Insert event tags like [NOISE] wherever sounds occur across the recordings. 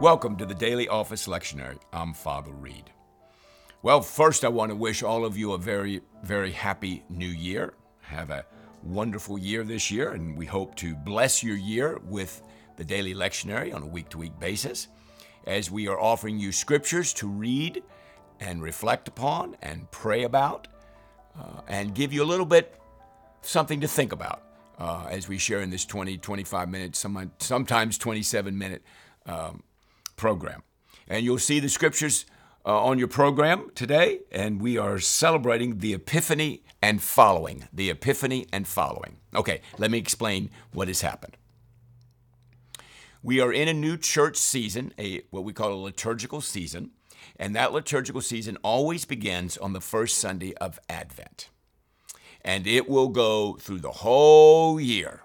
Welcome to the Daily Office Lectionary. I'm Father Reed. Well, first, I want to wish all of you a very, very happy new year. Have a wonderful year this year, and we hope to bless your year with the Daily Lectionary on a week to week basis as we are offering you scriptures to read and reflect upon and pray about uh, and give you a little bit something to think about uh, as we share in this 20, 25 minute, sometimes 27 minute um, program. And you'll see the scriptures uh, on your program today, and we are celebrating the Epiphany and following. The Epiphany and following. Okay, let me explain what has happened. We are in a new church season, a what we call a liturgical season, and that liturgical season always begins on the first Sunday of Advent. And it will go through the whole year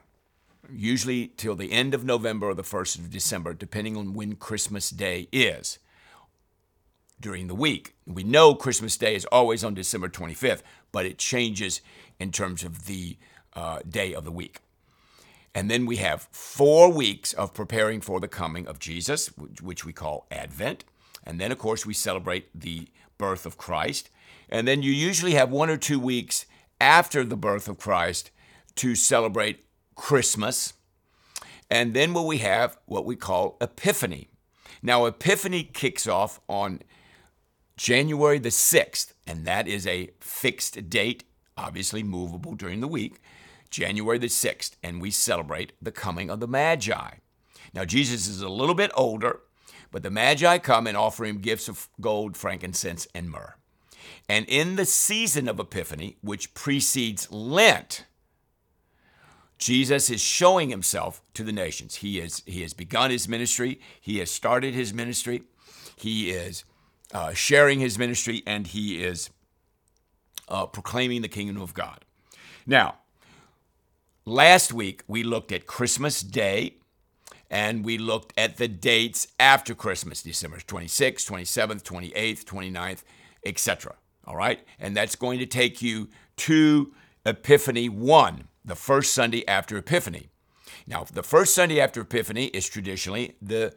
usually till the end of November or the 1st of December, depending on when Christmas Day is during the week. We know Christmas Day is always on December 25th, but it changes in terms of the uh, day of the week. And then we have four weeks of preparing for the coming of Jesus, which we call Advent. And then, of course, we celebrate the birth of Christ. And then you usually have one or two weeks after the birth of Christ to celebrate Christmas. And then what we have, what we call Epiphany. Now, Epiphany kicks off on January the 6th, and that is a fixed date, obviously movable during the week, January the 6th, and we celebrate the coming of the Magi. Now, Jesus is a little bit older, but the Magi come and offer him gifts of gold, frankincense, and myrrh. And in the season of Epiphany, which precedes Lent, Jesus is showing himself to the nations. He, is, he has begun his ministry, he has started his ministry, he is uh, sharing his ministry, and he is uh, proclaiming the kingdom of God. Now, last week we looked at Christmas Day and we looked at the dates after Christmas December 26th, 27th, 28th, 29th, etc. All right? And that's going to take you to Epiphany 1 the first Sunday after Epiphany. Now, the first Sunday after Epiphany is traditionally the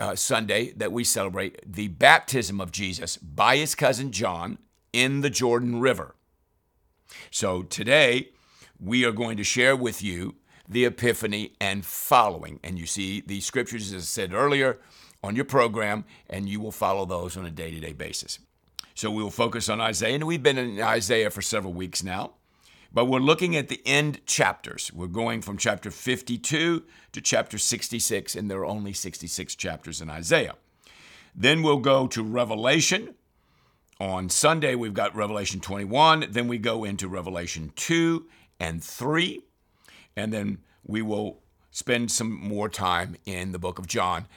uh, Sunday that we celebrate the baptism of Jesus by his cousin John in the Jordan River. So today, we are going to share with you the Epiphany and following. And you see the scriptures, as I said earlier, on your program, and you will follow those on a day to day basis. So we will focus on Isaiah, and we've been in Isaiah for several weeks now. But we're looking at the end chapters. We're going from chapter 52 to chapter 66, and there are only 66 chapters in Isaiah. Then we'll go to Revelation. On Sunday, we've got Revelation 21. Then we go into Revelation 2 and 3. And then we will spend some more time in the book of John,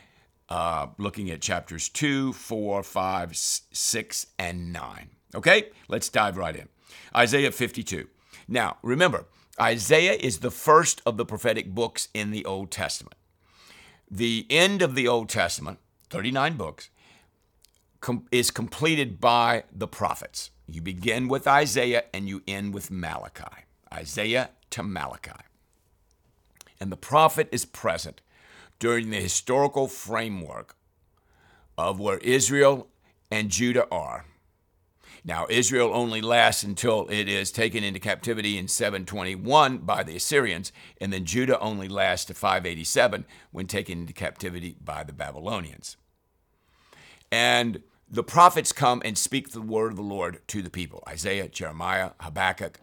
uh, looking at chapters 2, 4, 5, 6, and 9. Okay, let's dive right in. Isaiah 52. Now, remember, Isaiah is the first of the prophetic books in the Old Testament. The end of the Old Testament, 39 books, com- is completed by the prophets. You begin with Isaiah and you end with Malachi. Isaiah to Malachi. And the prophet is present during the historical framework of where Israel and Judah are now, Israel only lasts until it is taken into captivity in 721 by the Assyrians, and then Judah only lasts to 587 when taken into captivity by the Babylonians. And the prophets come and speak the word of the Lord to the people Isaiah, Jeremiah, Habakkuk,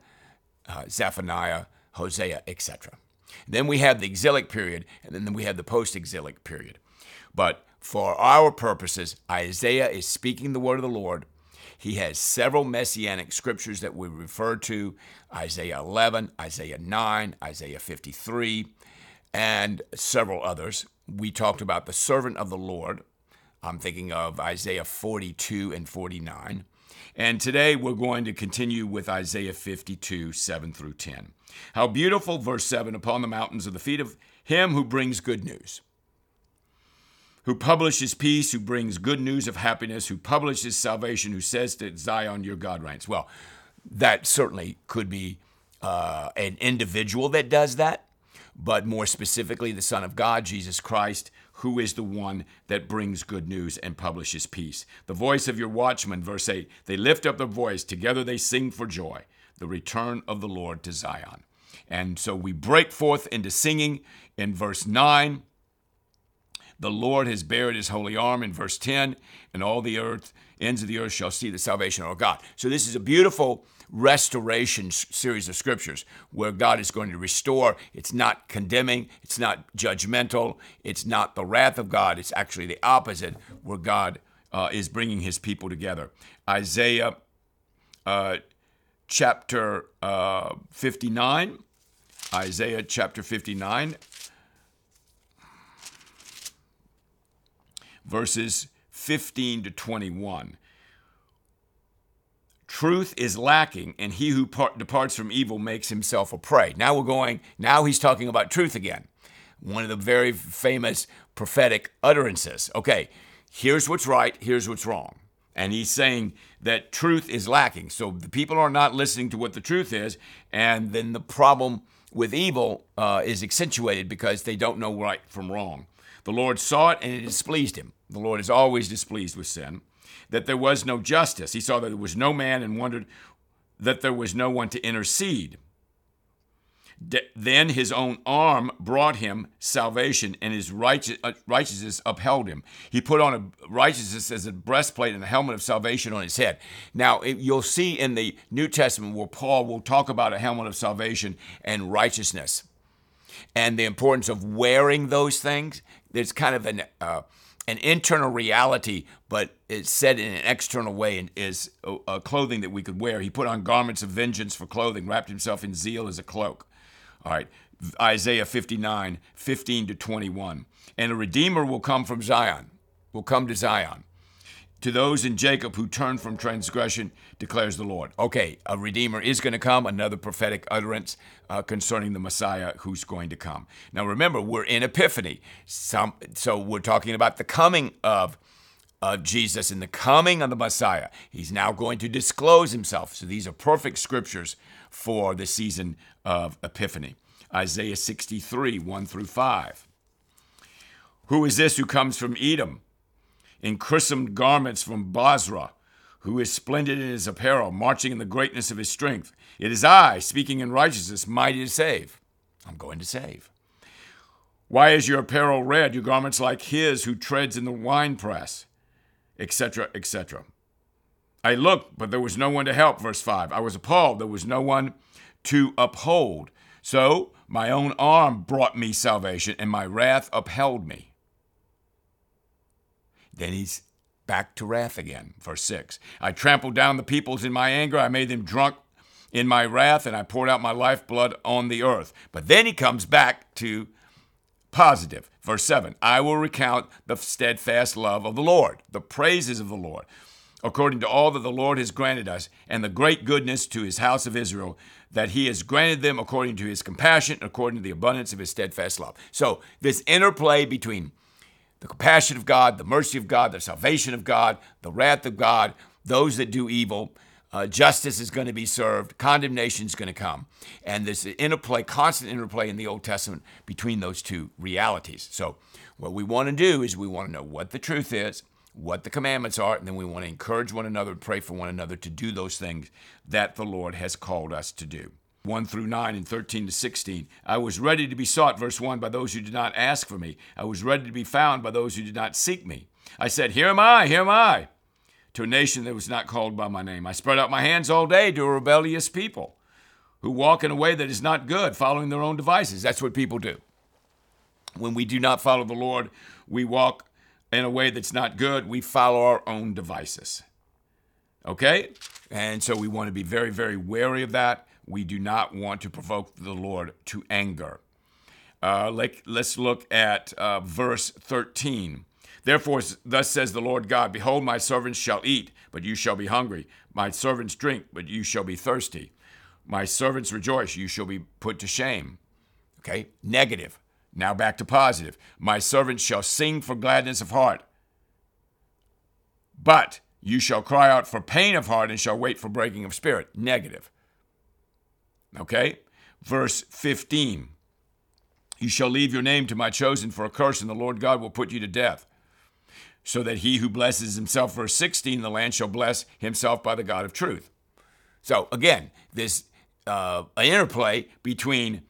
uh, Zephaniah, Hosea, etc. Then we have the exilic period, and then we have the post exilic period. But for our purposes, Isaiah is speaking the word of the Lord he has several messianic scriptures that we refer to Isaiah 11, Isaiah 9, Isaiah 53, and several others. We talked about the servant of the Lord. I'm thinking of Isaiah 42 and 49. And today we're going to continue with Isaiah 52, 7 through 10. How beautiful, verse 7, upon the mountains of the feet of him who brings good news who publishes peace, who brings good news of happiness, who publishes salvation, who says to Zion, Your God reigns. Well, that certainly could be uh, an individual that does that, but more specifically, the Son of God, Jesus Christ, who is the one that brings good news and publishes peace. The voice of your watchman, verse 8, they lift up their voice, together they sing for joy, the return of the Lord to Zion. And so we break forth into singing in verse 9. The Lord has bared his holy arm in verse 10, and all the earth, ends of the earth shall see the salvation of our God. So this is a beautiful restoration series of scriptures where God is going to restore. It's not condemning, it's not judgmental, it's not the wrath of God. It's actually the opposite, where God uh, is bringing his people together. Isaiah uh, chapter uh, 59. Isaiah chapter 59, verses 15 to 21. Truth is lacking, and he who part, departs from evil makes himself a prey. Now we're going, now he's talking about truth again. One of the very famous prophetic utterances. Okay, here's what's right, here's what's wrong. And he's saying that truth is lacking. So the people are not listening to what the truth is, and then the problem with evil uh, is accentuated because they don't know right from wrong. The Lord saw it and it displeased him. The Lord is always displeased with sin that there was no justice. He saw that there was no man and wondered that there was no one to intercede. De- then his own arm brought him salvation, and his uh, righteousness upheld him. He put on a righteousness as a breastplate and a helmet of salvation on his head. Now, it, you'll see in the New Testament where Paul will talk about a helmet of salvation and righteousness and the importance of wearing those things. There's kind of an uh, an internal reality, but it's said in an external way and is a, clothing that we could wear. He put on garments of vengeance for clothing, wrapped himself in zeal as a cloak. All right, Isaiah 59, 15 to 21. And a redeemer will come from Zion, will come to Zion. To those in Jacob who turn from transgression, declares the Lord. Okay, a Redeemer is going to come, another prophetic utterance uh, concerning the Messiah who's going to come. Now remember, we're in Epiphany. Some, so we're talking about the coming of, of Jesus and the coming of the Messiah. He's now going to disclose himself. So these are perfect scriptures for the season of Epiphany. Isaiah 63, 1 through 5. Who is this who comes from Edom? In chrismed garments from Bozrah, who is splendid in his apparel, marching in the greatness of his strength. It is I, speaking in righteousness, mighty to save. I'm going to save. Why is your apparel red, your garments like his who treads in the winepress? Etc., etc. I looked, but there was no one to help. Verse 5. I was appalled, there was no one to uphold. So my own arm brought me salvation, and my wrath upheld me. Then he's back to wrath again. Verse 6 I trampled down the peoples in my anger, I made them drunk in my wrath, and I poured out my lifeblood on the earth. But then he comes back to positive. Verse 7 I will recount the steadfast love of the Lord, the praises of the Lord, according to all that the Lord has granted us, and the great goodness to his house of Israel, that he has granted them according to his compassion, according to the abundance of his steadfast love. So, this interplay between the compassion of God, the mercy of God, the salvation of God, the wrath of God, those that do evil. Uh, justice is going to be served, condemnation is going to come. And this interplay, constant interplay in the Old Testament between those two realities. So, what we want to do is we want to know what the truth is, what the commandments are, and then we want to encourage one another, pray for one another to do those things that the Lord has called us to do. 1 through 9 and 13 to 16. I was ready to be sought, verse 1, by those who did not ask for me. I was ready to be found by those who did not seek me. I said, Here am I, here am I, to a nation that was not called by my name. I spread out my hands all day to a rebellious people who walk in a way that is not good, following their own devices. That's what people do. When we do not follow the Lord, we walk in a way that's not good. We follow our own devices. Okay? And so we want to be very, very wary of that. We do not want to provoke the Lord to anger. Uh, let, us look at uh, verse 13. Therefore, thus says the Lord God Behold, my servants shall eat, but you shall be hungry. My servants drink, but you shall be thirsty. My servants rejoice, you shall be put to shame. Okay, negative. Now back to positive. My servants shall sing for gladness of heart. But you shall cry out for pain of heart and shall wait for breaking of spirit. Negative. Okay? Verse 15. You shall leave your name to my chosen for a curse, and the Lord God will put you to death. So that he who blesses himself, verse 16, the land shall bless himself by the God of truth. So again, this uh, interplay between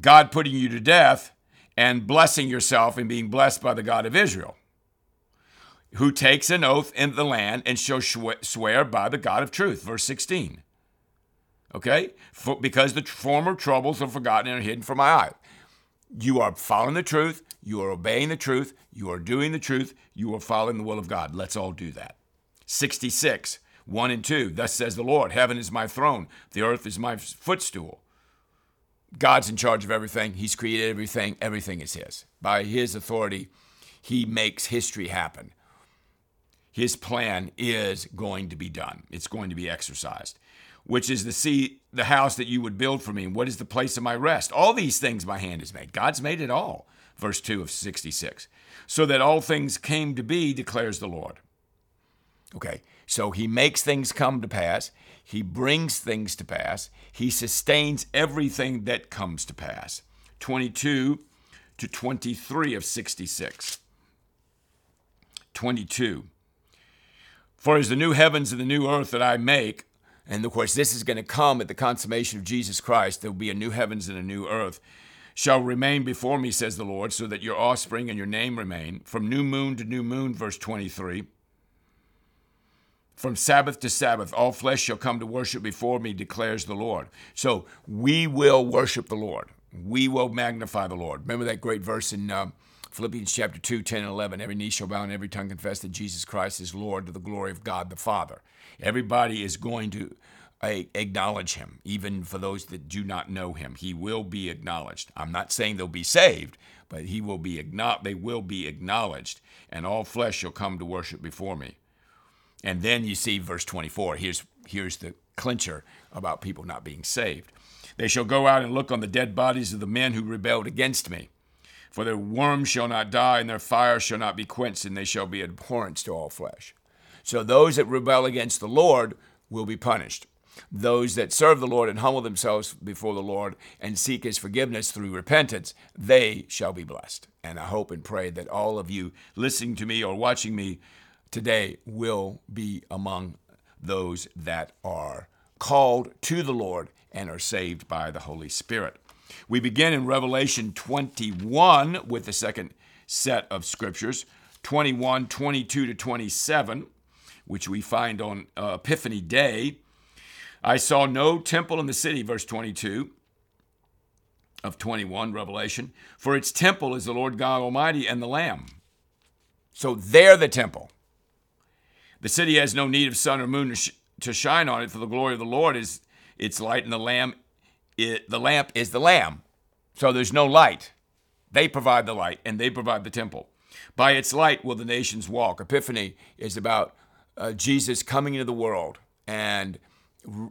God putting you to death and blessing yourself and being blessed by the God of Israel, who takes an oath in the land and shall swear by the God of truth. Verse 16. Okay? For, because the former troubles are forgotten and are hidden from my eye. You are following the truth. You are obeying the truth. You are doing the truth. You are following the will of God. Let's all do that. 66, 1 and 2. Thus says the Lord Heaven is my throne, the earth is my footstool. God's in charge of everything. He's created everything. Everything is His. By His authority, He makes history happen. His plan is going to be done, it's going to be exercised which is the sea, the house that you would build for me. And what is the place of my rest? All these things my hand has made. God's made it all. Verse 2 of 66. So that all things came to be, declares the Lord. Okay, so he makes things come to pass. He brings things to pass. He sustains everything that comes to pass. 22 to 23 of 66. 22. For as the new heavens and the new earth that I make and of course, this is going to come at the consummation of Jesus Christ. There will be a new heavens and a new earth. Shall remain before me, says the Lord, so that your offspring and your name remain. From new moon to new moon, verse 23. From Sabbath to Sabbath, all flesh shall come to worship before me, declares the Lord. So we will worship the Lord. We will magnify the Lord. Remember that great verse in uh, Philippians chapter 2, 10 and 11. Every knee shall bow and every tongue confess that Jesus Christ is Lord to the glory of God the Father. Everybody is going to uh, acknowledge him, even for those that do not know him. He will be acknowledged. I'm not saying they'll be saved, but he will be they will be acknowledged, and all flesh shall come to worship before me. And then you see verse 24. Here's here's the clincher about people not being saved. They shall go out and look on the dead bodies of the men who rebelled against me. For their worms shall not die, and their fire shall not be quenched, and they shall be abhorrence to all flesh. So those that rebel against the Lord will be punished. Those that serve the Lord and humble themselves before the Lord and seek his forgiveness through repentance, they shall be blessed. And I hope and pray that all of you listening to me or watching me today will be among those that are called to the Lord and are saved by the Holy Spirit. We begin in Revelation 21 with the second set of scriptures 21, 22 to 27 which we find on uh, Epiphany Day. I saw no temple in the city, verse 22 of 21, Revelation, for its temple is the Lord God Almighty and the Lamb. So they're the temple. The city has no need of sun or moon to shine on it, for the glory of the Lord is its light, and the lamb, it, the lamp is the lamb. So there's no light. They provide the light, and they provide the temple. By its light will the nations walk. Epiphany is about uh, Jesus coming into the world and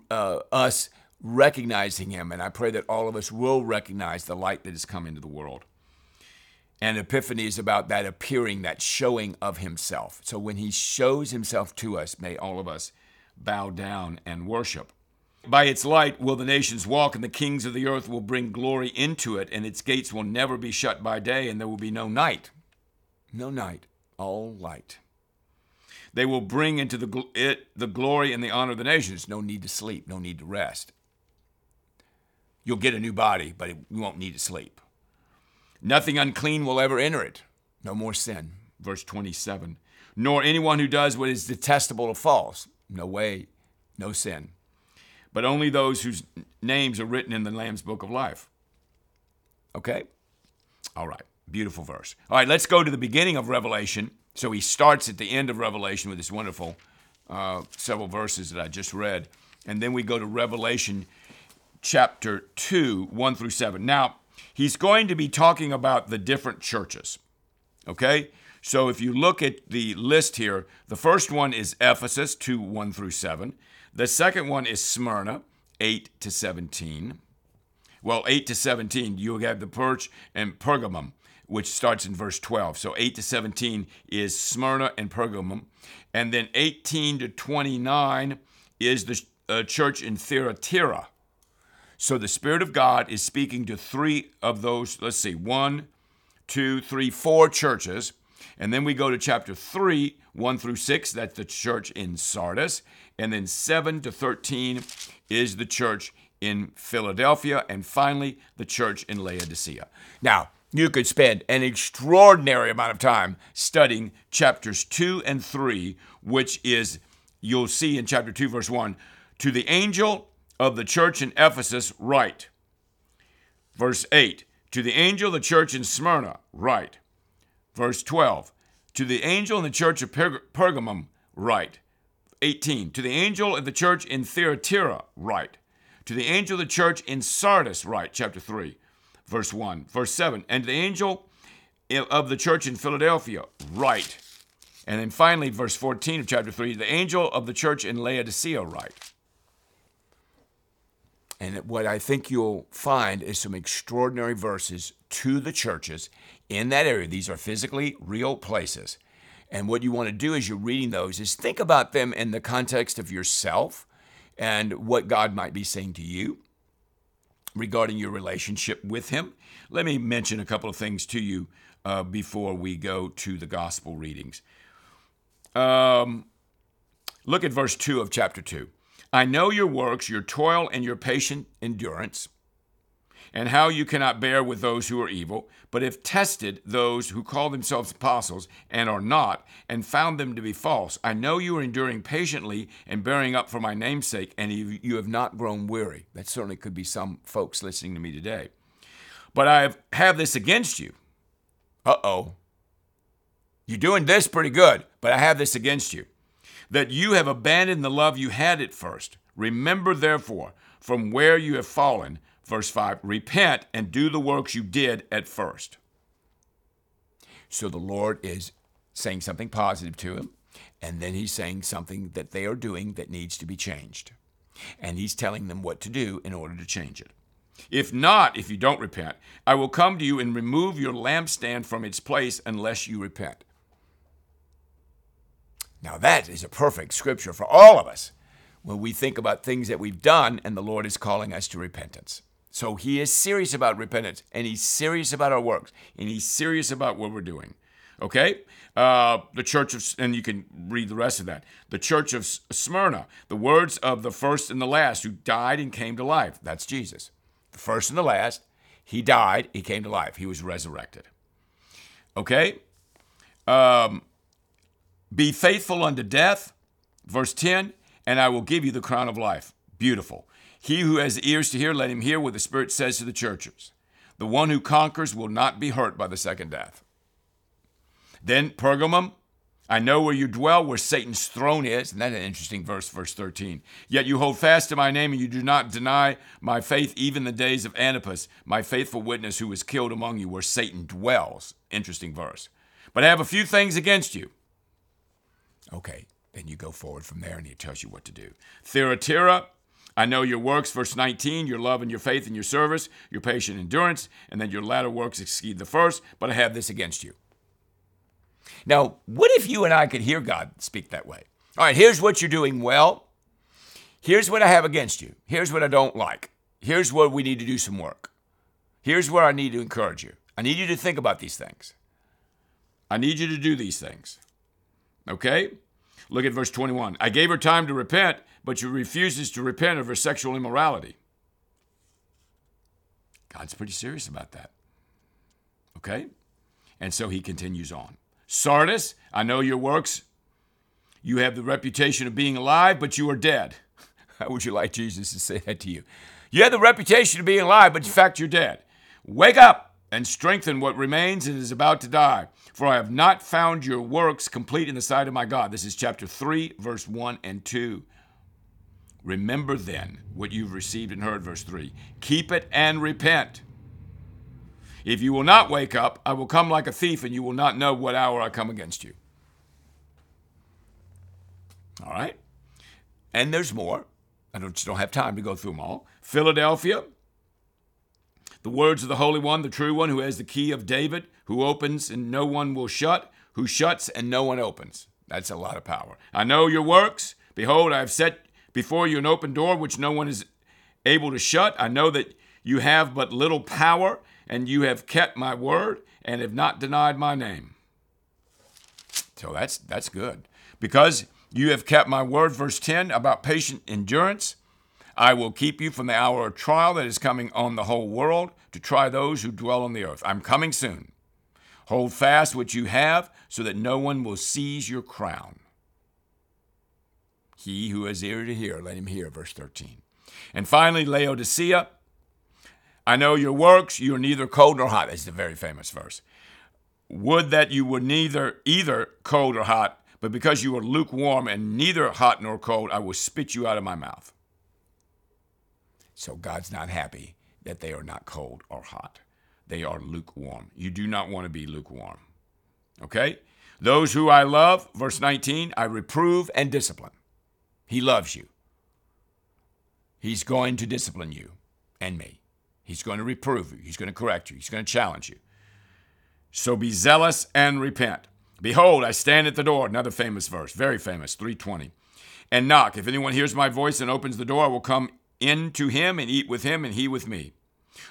uh, us recognizing him. And I pray that all of us will recognize the light that has come into the world. And Epiphany is about that appearing, that showing of himself. So when he shows himself to us, may all of us bow down and worship. By its light will the nations walk, and the kings of the earth will bring glory into it, and its gates will never be shut by day, and there will be no night. No night, all light. They will bring into the, it, the glory and the honor of the nations. No need to sleep, no need to rest. You'll get a new body, but you won't need to sleep. Nothing unclean will ever enter it. No more sin. Verse 27. Nor anyone who does what is detestable or false. No way, no sin. But only those whose names are written in the Lamb's book of life. Okay? All right. Beautiful verse. All right, let's go to the beginning of Revelation so he starts at the end of Revelation with this wonderful uh, several verses that I just read. And then we go to Revelation chapter 2, 1 through 7. Now, he's going to be talking about the different churches. Okay? So if you look at the list here, the first one is Ephesus, 2, 1 through 7. The second one is Smyrna, 8 to 17. Well, 8 to 17, you have the Perch and Pergamum, which starts in verse 12. So 8 to 17 is Smyrna and Pergamum. And then 18 to 29 is the uh, church in Thyatira. So the Spirit of God is speaking to three of those, let's see, one, two, three, four churches. And then we go to chapter 3, 1 through 6, that's the church in Sardis. And then 7 to 13 is the church in Philadelphia. And finally, the church in Laodicea. Now, you could spend an extraordinary amount of time studying chapters 2 and 3, which is, you'll see in chapter 2, verse 1, to the angel of the church in Ephesus, write. Verse 8, to the angel of the church in Smyrna, write. Verse 12, to the angel in the church of Pergamum, write. 18, to the angel of the church in Thyatira, write. To the angel of the church in Sardis, write. Chapter 3 verse 1. Verse 7, and the angel of the church in Philadelphia, write. And then finally, verse 14 of chapter 3, the angel of the church in Laodicea, write. And what I think you'll find is some extraordinary verses to the churches in that area. These are physically real places. And what you want to do as you're reading those is think about them in the context of yourself and what God might be saying to you regarding your relationship with Him. Let me mention a couple of things to you uh, before we go to the gospel readings. Um, look at verse 2 of chapter 2. I know your works, your toil, and your patient endurance and how you cannot bear with those who are evil, but have tested those who call themselves apostles and are not, and found them to be false. I know you are enduring patiently and bearing up for my name's sake, and you have not grown weary. That certainly could be some folks listening to me today. But I have this against you. Uh oh. You're doing this pretty good, but I have this against you. That you have abandoned the love you had at first. Remember, therefore, from where you have fallen, Verse 5 Repent and do the works you did at first. So the Lord is saying something positive to him, and then he's saying something that they are doing that needs to be changed. And he's telling them what to do in order to change it. If not, if you don't repent, I will come to you and remove your lampstand from its place unless you repent. Now, that is a perfect scripture for all of us when we think about things that we've done and the Lord is calling us to repentance. So he is serious about repentance, and he's serious about our works, and he's serious about what we're doing. Okay? Uh, the church of, and you can read the rest of that. The church of Smyrna, the words of the first and the last who died and came to life. That's Jesus. The first and the last. He died, he came to life, he was resurrected. Okay? Um, be faithful unto death. Verse 10, and I will give you the crown of life. Beautiful. He who has ears to hear, let him hear what the Spirit says to the churches. The one who conquers will not be hurt by the second death. Then Pergamum, I know where you dwell, where Satan's throne is. And that's an interesting verse, verse 13. Yet you hold fast to my name, and you do not deny my faith, even the days of Antipas, my faithful witness, who was killed among you, where Satan dwells. Interesting verse. But I have a few things against you. Okay, then you go forward from there, and he tells you what to do. Thyatira, I know your works, verse 19, your love and your faith and your service, your patient endurance, and then your latter works exceed the first, but I have this against you. Now, what if you and I could hear God speak that way? All right, here's what you're doing well. Here's what I have against you. Here's what I don't like. Here's where we need to do some work. Here's where I need to encourage you. I need you to think about these things. I need you to do these things. Okay? Look at verse 21. I gave her time to repent, but she refuses to repent of her sexual immorality. God's pretty serious about that. Okay? And so he continues on. Sardis, I know your works. You have the reputation of being alive, but you are dead. [LAUGHS] How would you like Jesus to say that to you? You have the reputation of being alive, but in fact you're dead. Wake up! and strengthen what remains and is about to die. For I have not found your works complete in the sight of my God. This is chapter 3, verse 1 and 2. Remember then what you've received and heard, verse 3. Keep it and repent. If you will not wake up, I will come like a thief, and you will not know what hour I come against you. All right? And there's more. I don't, just don't have time to go through them all. Philadelphia, the words of the Holy One, the true one, who has the key of David, who opens and no one will shut, who shuts and no one opens. That's a lot of power. I know your works. Behold, I have set before you an open door which no one is able to shut. I know that you have but little power, and you have kept my word and have not denied my name. So that's that's good. Because you have kept my word, verse 10, about patient endurance. I will keep you from the hour of trial that is coming on the whole world to try those who dwell on the earth. I'm coming soon. Hold fast what you have so that no one will seize your crown. He who has ear to hear, let him hear. Verse 13. And finally, Laodicea. I know your works, you are neither cold nor hot. Is a very famous verse. Would that you were neither either cold or hot, but because you are lukewarm and neither hot nor cold, I will spit you out of my mouth. So God's not happy that they are not cold or hot. They are lukewarm. You do not want to be lukewarm. Okay? Those who I love, verse 19, I reprove and discipline. He loves you. He's going to discipline you and me. He's going to reprove you. He's going to correct you. He's going to challenge you. So be zealous and repent. Behold, I stand at the door. Another famous verse, very famous, 320. And knock. If anyone hears my voice and opens the door, I will come in to him and eat with him and he with me.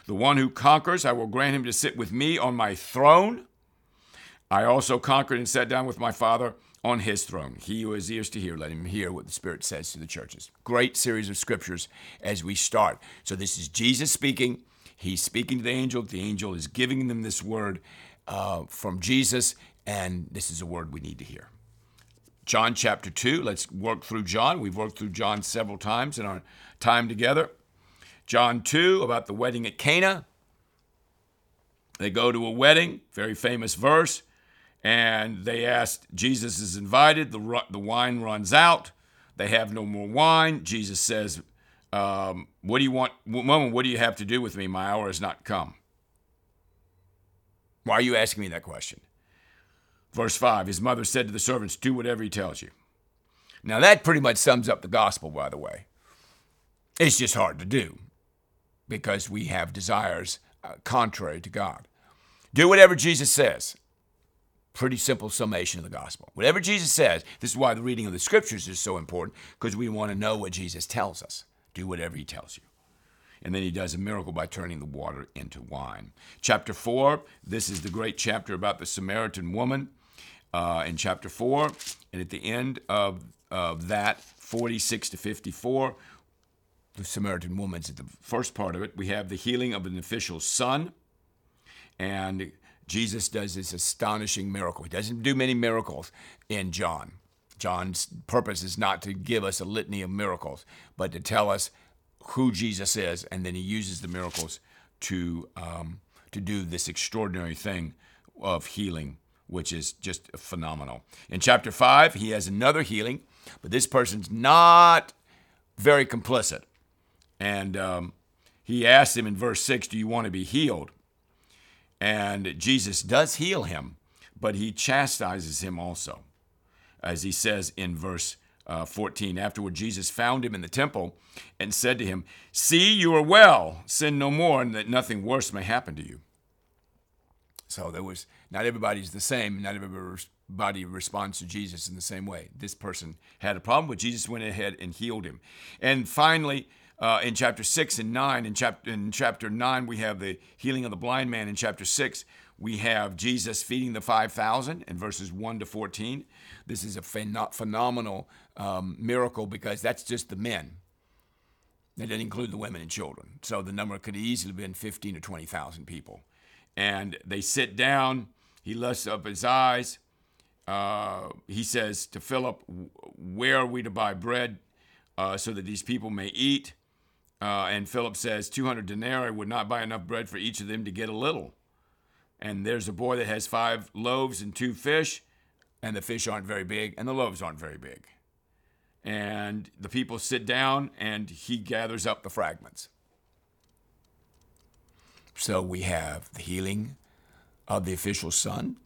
The one who conquers, I will grant him to sit with me on my throne. I also conquered and sat down with my Father on his throne. He who has ears to hear, let him hear what the Spirit says to the churches. Great series of scriptures as we start. So, this is Jesus speaking. He's speaking to the angel. The angel is giving them this word uh, from Jesus, and this is a word we need to hear. John chapter 2. Let's work through John. We've worked through John several times in our time together. John 2 about the wedding at Cana. They go to a wedding, very famous verse, and they ask, Jesus is invited, the, the wine runs out, they have no more wine. Jesus says, um, What do you want, woman, what do you have to do with me? My hour has not come. Why are you asking me that question? Verse 5 His mother said to the servants, Do whatever he tells you. Now, that pretty much sums up the gospel, by the way. It's just hard to do because we have desires uh, contrary to God. Do whatever Jesus says. Pretty simple summation of the gospel. Whatever Jesus says, this is why the reading of the scriptures is so important because we want to know what Jesus tells us. Do whatever he tells you. And then he does a miracle by turning the water into wine. Chapter 4, this is the great chapter about the Samaritan woman uh, in chapter 4. And at the end of, of that, 46 to 54, the Samaritan woman's at the first part of it. We have the healing of an official's son. And Jesus does this astonishing miracle. He doesn't do many miracles in John. John's purpose is not to give us a litany of miracles, but to tell us who Jesus is, and then he uses the miracles to um, to do this extraordinary thing of healing, which is just phenomenal. In chapter five, he has another healing, but this person's not very complicit. And um, he asks him in verse 6, Do you want to be healed? And Jesus does heal him, but he chastises him also. As he says in verse uh, 14, afterward, Jesus found him in the temple and said to him, See, you are well, sin no more, and that nothing worse may happen to you. So there was, not everybody's the same, not everybody responds to Jesus in the same way. This person had a problem, but Jesus went ahead and healed him. And finally, uh, in chapter 6 and 9. In chapter, in chapter 9, we have the healing of the blind man. In chapter 6, we have Jesus feeding the 5,000 in verses 1 to 14. This is a phen- phenomenal um, miracle because that's just the men. That didn't include the women and children. So the number could easily have been 15 to 20,000 people. And they sit down. He lifts up his eyes. Uh, he says to Philip, Where are we to buy bread uh, so that these people may eat? Uh, and Philip says, 200 denarii would not buy enough bread for each of them to get a little. And there's a boy that has five loaves and two fish, and the fish aren't very big, and the loaves aren't very big. And the people sit down, and he gathers up the fragments. So we have the healing of the official's son,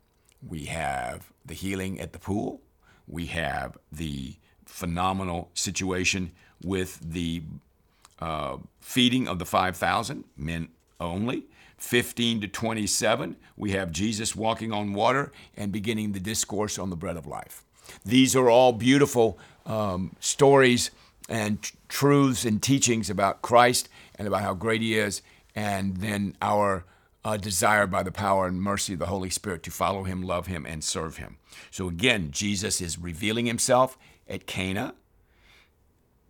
we have the healing at the pool, we have the phenomenal situation with the uh, feeding of the 5,000, men only. 15 to 27, we have Jesus walking on water and beginning the discourse on the bread of life. These are all beautiful um, stories and tr- truths and teachings about Christ and about how great He is, and then our uh, desire by the power and mercy of the Holy Spirit to follow Him, love Him, and serve Him. So again, Jesus is revealing Himself at Cana,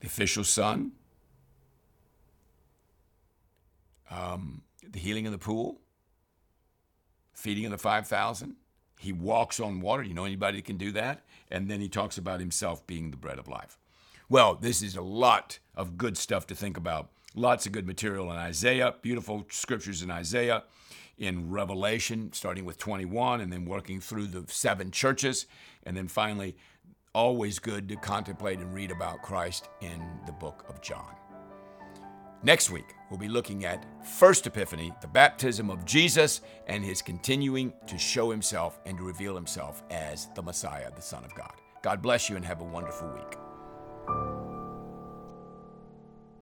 the official son, um, the healing of the pool, feeding of the 5,000. He walks on water. You know anybody that can do that? And then he talks about himself being the bread of life. Well, this is a lot of good stuff to think about. Lots of good material in Isaiah, beautiful scriptures in Isaiah, in Revelation, starting with 21 and then working through the seven churches. And then finally, always good to contemplate and read about Christ in the book of John. Next week, we'll be looking at First Epiphany, the baptism of Jesus, and his continuing to show himself and to reveal himself as the Messiah, the Son of God. God bless you and have a wonderful week.